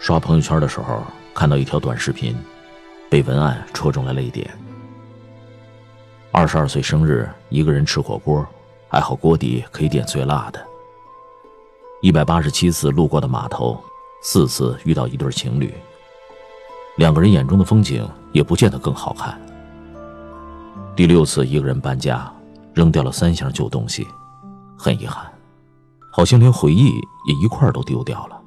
刷朋友圈的时候，看到一条短视频，被文案戳中了泪点。二十二岁生日，一个人吃火锅，还好锅底可以点最辣的。一百八十七次路过的码头，四次遇到一对情侣，两个人眼中的风景也不见得更好看。第六次一个人搬家，扔掉了三箱旧东西，很遗憾，好像连回忆也一块都丢掉了。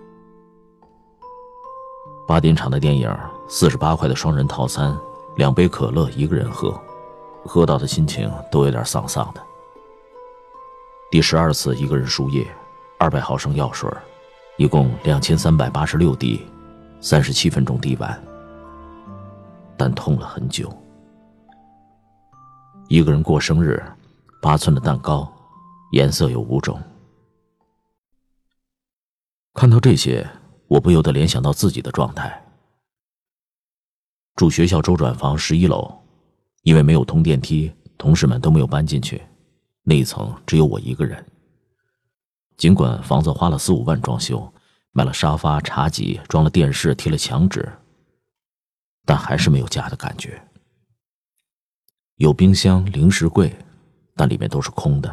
八点场的电影，四十八块的双人套餐，两杯可乐一个人喝，喝到的心情都有点丧丧的。第十二次一个人输液，二百毫升药水，一共两千三百八十六滴，三十七分钟滴完，但痛了很久。一个人过生日，八寸的蛋糕，颜色有五种。看到这些。我不由得联想到自己的状态。住学校周转房十一楼，因为没有通电梯，同事们都没有搬进去，那一层只有我一个人。尽管房子花了四五万装修，买了沙发、茶几，装了电视，贴了墙纸，但还是没有家的感觉。有冰箱、零食柜，但里面都是空的；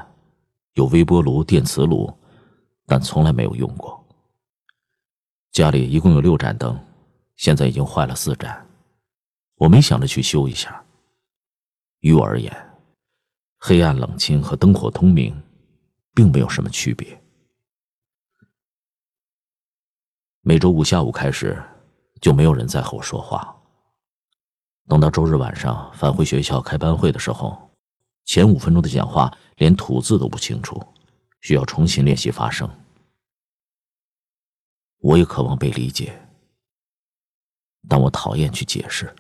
有微波炉、电磁炉，但从来没有用过。家里一共有六盏灯，现在已经坏了四盏，我没想着去修一下。于我而言，黑暗冷清和灯火通明，并没有什么区别。每周五下午开始，就没有人再和我说话。等到周日晚上返回学校开班会的时候，前五分钟的讲话连吐字都不清楚，需要重新练习发声。我也渴望被理解，但我讨厌去解释。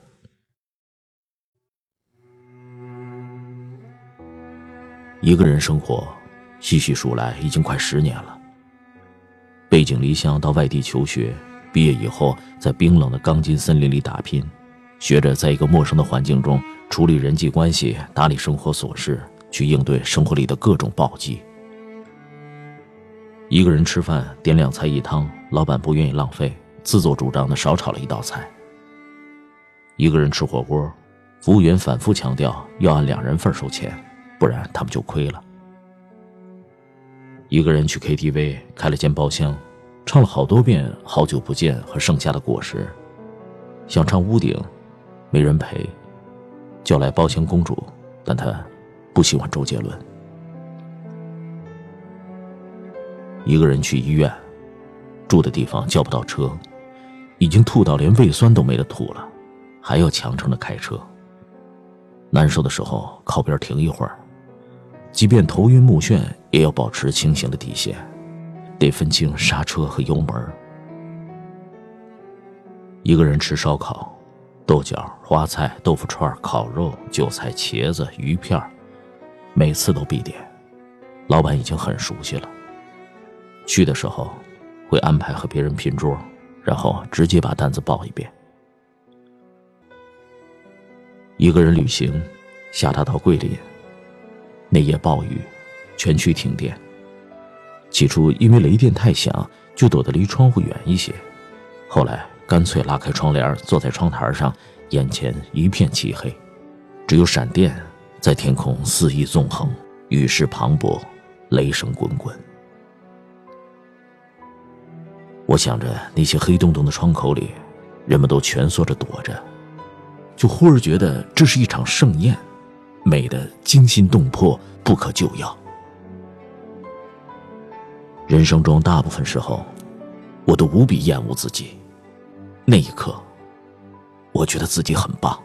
一个人生活，细细数来已经快十年了。背井离乡到外地求学，毕业以后在冰冷的钢筋森林里打拼，学着在一个陌生的环境中处理人际关系、打理生活琐事，去应对生活里的各种暴击。一个人吃饭，点两菜一汤，老板不愿意浪费，自作主张的少炒了一道菜。一个人吃火锅，服务员反复强调要按两人份收钱，不然他们就亏了。一个人去 KTV 开了间包厢，唱了好多遍《好久不见》和《盛夏的果实》，想唱《屋顶》，没人陪，叫来包厢公主，但她不喜欢周杰伦。一个人去医院，住的地方叫不到车，已经吐到连胃酸都没得吐了，还要强撑着开车。难受的时候靠边停一会儿，即便头晕目眩，也要保持清醒的底线，得分清刹车和油门。一个人吃烧烤，豆角、花菜、豆腐串、烤肉、韭菜、茄子、鱼片每次都必点，老板已经很熟悉了。去的时候，会安排和别人拼桌，然后直接把单子报一遍。一个人旅行，下榻到桂林。那夜暴雨，全区停电。起初因为雷电太响，就躲得离窗户远一些，后来干脆拉开窗帘，坐在窗台上，眼前一片漆黑，只有闪电在天空肆意纵横，雨势磅礴，雷声滚滚。我想着那些黑洞洞的窗口里，人们都蜷缩着躲着，就忽而觉得这是一场盛宴，美得惊心动魄，不可救药。人生中大部分时候，我都无比厌恶自己。那一刻，我觉得自己很棒。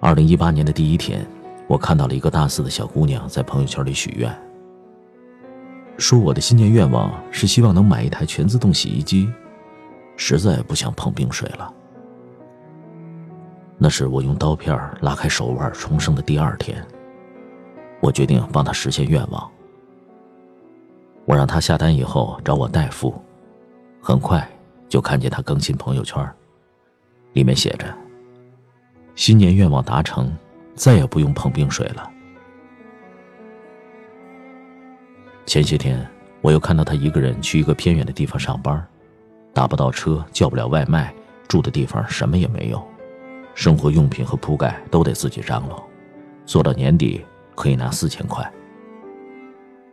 二零一八年的第一天，我看到了一个大四的小姑娘在朋友圈里许愿。说我的新年愿望是希望能买一台全自动洗衣机，实在不想碰冰水了。那是我用刀片拉开手腕重生的第二天，我决定帮他实现愿望。我让他下单以后找我代付，很快就看见他更新朋友圈，里面写着：“新年愿望达成，再也不用碰冰水了。”前些天，我又看到他一个人去一个偏远的地方上班，打不到车，叫不了外卖，住的地方什么也没有，生活用品和铺盖都得自己张罗，做到年底可以拿四千块。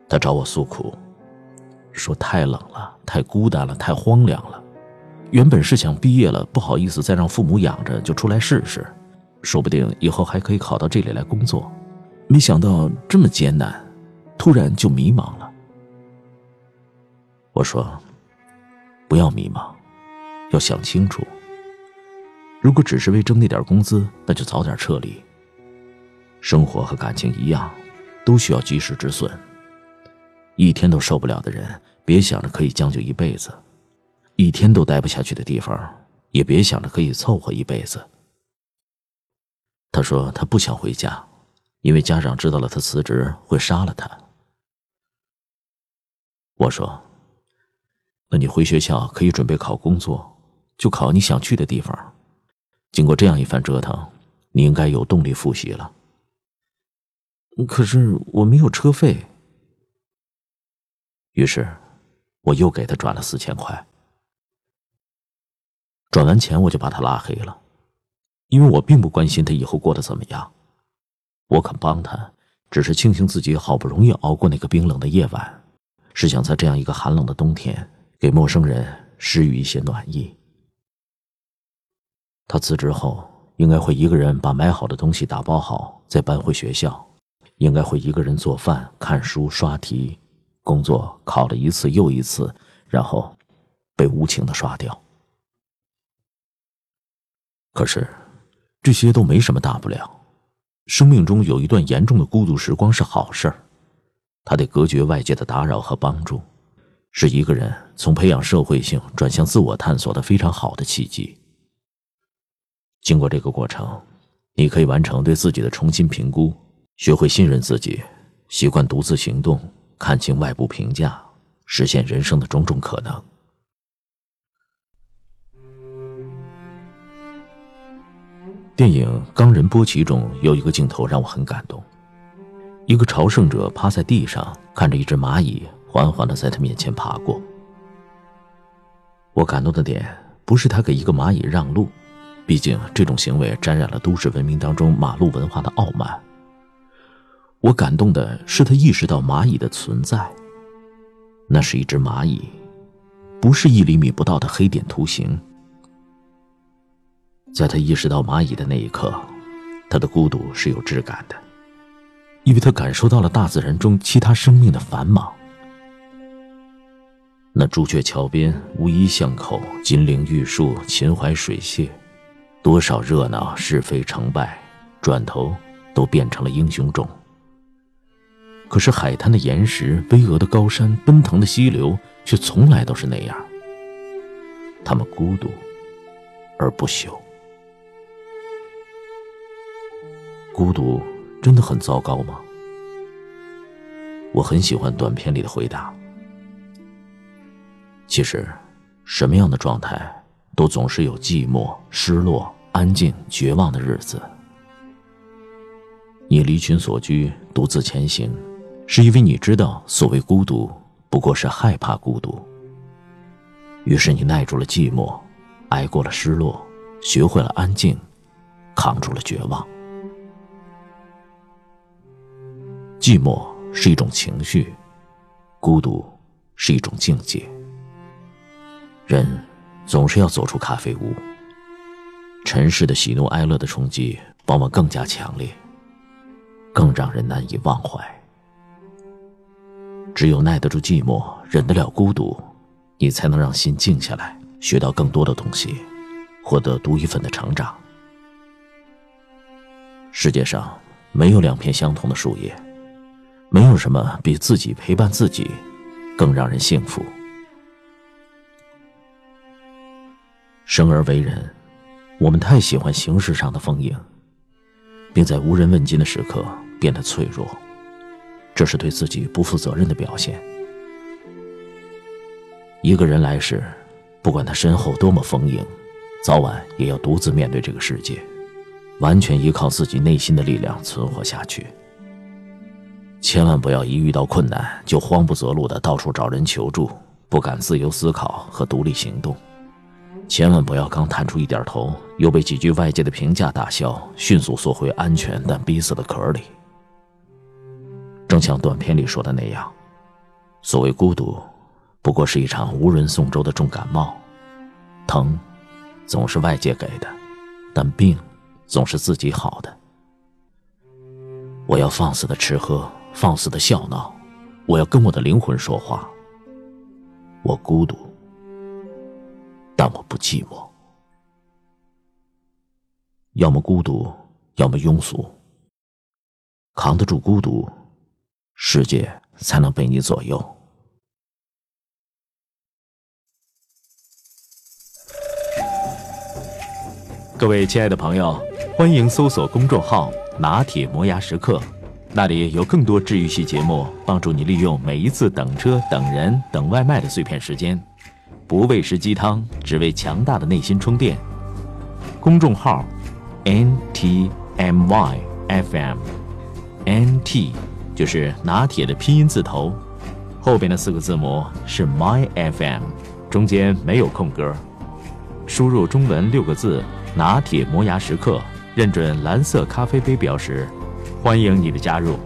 他找我诉苦，说太冷了，太孤单了，太荒凉了。原本是想毕业了，不好意思再让父母养着，就出来试试，说不定以后还可以考到这里来工作。没想到这么艰难，突然就迷茫了。我说：“不要迷茫，要想清楚。如果只是为挣那点工资，那就早点撤离。生活和感情一样，都需要及时止损。”一天都受不了的人，别想着可以将就一辈子；一天都待不下去的地方，也别想着可以凑合一辈子。他说他不想回家，因为家长知道了他辞职会杀了他。我说：“那你回学校可以准备考工作，就考你想去的地方。经过这样一番折腾，你应该有动力复习了。可是我没有车费。”于是，我又给他转了四千块。转完钱，我就把他拉黑了，因为我并不关心他以后过得怎么样。我肯帮他，只是庆幸自己好不容易熬过那个冰冷的夜晚，是想在这样一个寒冷的冬天，给陌生人施予一些暖意。他辞职后，应该会一个人把买好的东西打包好，再搬回学校；应该会一个人做饭、看书、刷题。工作考了一次又一次，然后被无情的刷掉。可是这些都没什么大不了。生命中有一段严重的孤独时光是好事儿，它得隔绝外界的打扰和帮助，是一个人从培养社会性转向自我探索的非常好的契机。经过这个过程，你可以完成对自己的重新评估，学会信任自己，习惯独自行动。看清外部评价，实现人生的种种可能。电影《冈仁波齐》中有一个镜头让我很感动：一个朝圣者趴在地上，看着一只蚂蚁缓缓的在他面前爬过。我感动的点不是他给一个蚂蚁让路，毕竟这种行为沾染了都市文明当中马路文化的傲慢。我感动的是，他意识到蚂蚁的存在。那是一只蚂蚁，不是一厘米不到的黑点图形。在他意识到蚂蚁的那一刻，他的孤独是有质感的，因为他感受到了大自然中其他生命的繁忙。那朱雀桥边，乌衣巷口，金陵玉树，秦淮水榭，多少热闹是非成败，转头都变成了英雄冢。可是海滩的岩石、巍峨的高山、奔腾的溪流，却从来都是那样。他们孤独而不朽。孤独真的很糟糕吗？我很喜欢短片里的回答。其实，什么样的状态，都总是有寂寞、失落、安静、绝望的日子。你离群所居，独自前行。是因为你知道，所谓孤独，不过是害怕孤独。于是你耐住了寂寞，挨过了失落，学会了安静，扛住了绝望。寂寞是一种情绪，孤独是一种境界。人总是要走出咖啡屋。尘世的喜怒哀乐的冲击，往往更加强烈，更让人难以忘怀。只有耐得住寂寞，忍得了孤独，你才能让心静下来，学到更多的东西，获得独一份的成长。世界上没有两片相同的树叶，没有什么比自己陪伴自己更让人幸福。生而为人，我们太喜欢形式上的丰盈，并在无人问津的时刻变得脆弱。这是对自己不负责任的表现。一个人来世，不管他身后多么丰盈，早晚也要独自面对这个世界，完全依靠自己内心的力量存活下去。千万不要一遇到困难就慌不择路的到处找人求助，不敢自由思考和独立行动。千万不要刚探出一点头，又被几句外界的评价打消，迅速缩回安全但逼死的壳里。正像短片里说的那样，所谓孤独，不过是一场无人送粥的重感冒。疼，总是外界给的，但病，总是自己好的。我要放肆的吃喝，放肆的笑闹，我要跟我的灵魂说话。我孤独。但我不寂寞，要么孤独，要么庸俗。扛得住孤独，世界才能被你左右。各位亲爱的朋友，欢迎搜索公众号“拿铁磨牙时刻”，那里有更多治愈系节目，帮助你利用每一次等车、等人、等外卖的碎片时间。不喂食鸡汤，只为强大的内心充电。公众号：N T M Y F M，N T 就是拿铁的拼音字头，后边的四个字母是 My F M，中间没有空格。输入中文六个字“拿铁磨牙时刻”，认准蓝色咖啡杯标识，欢迎你的加入。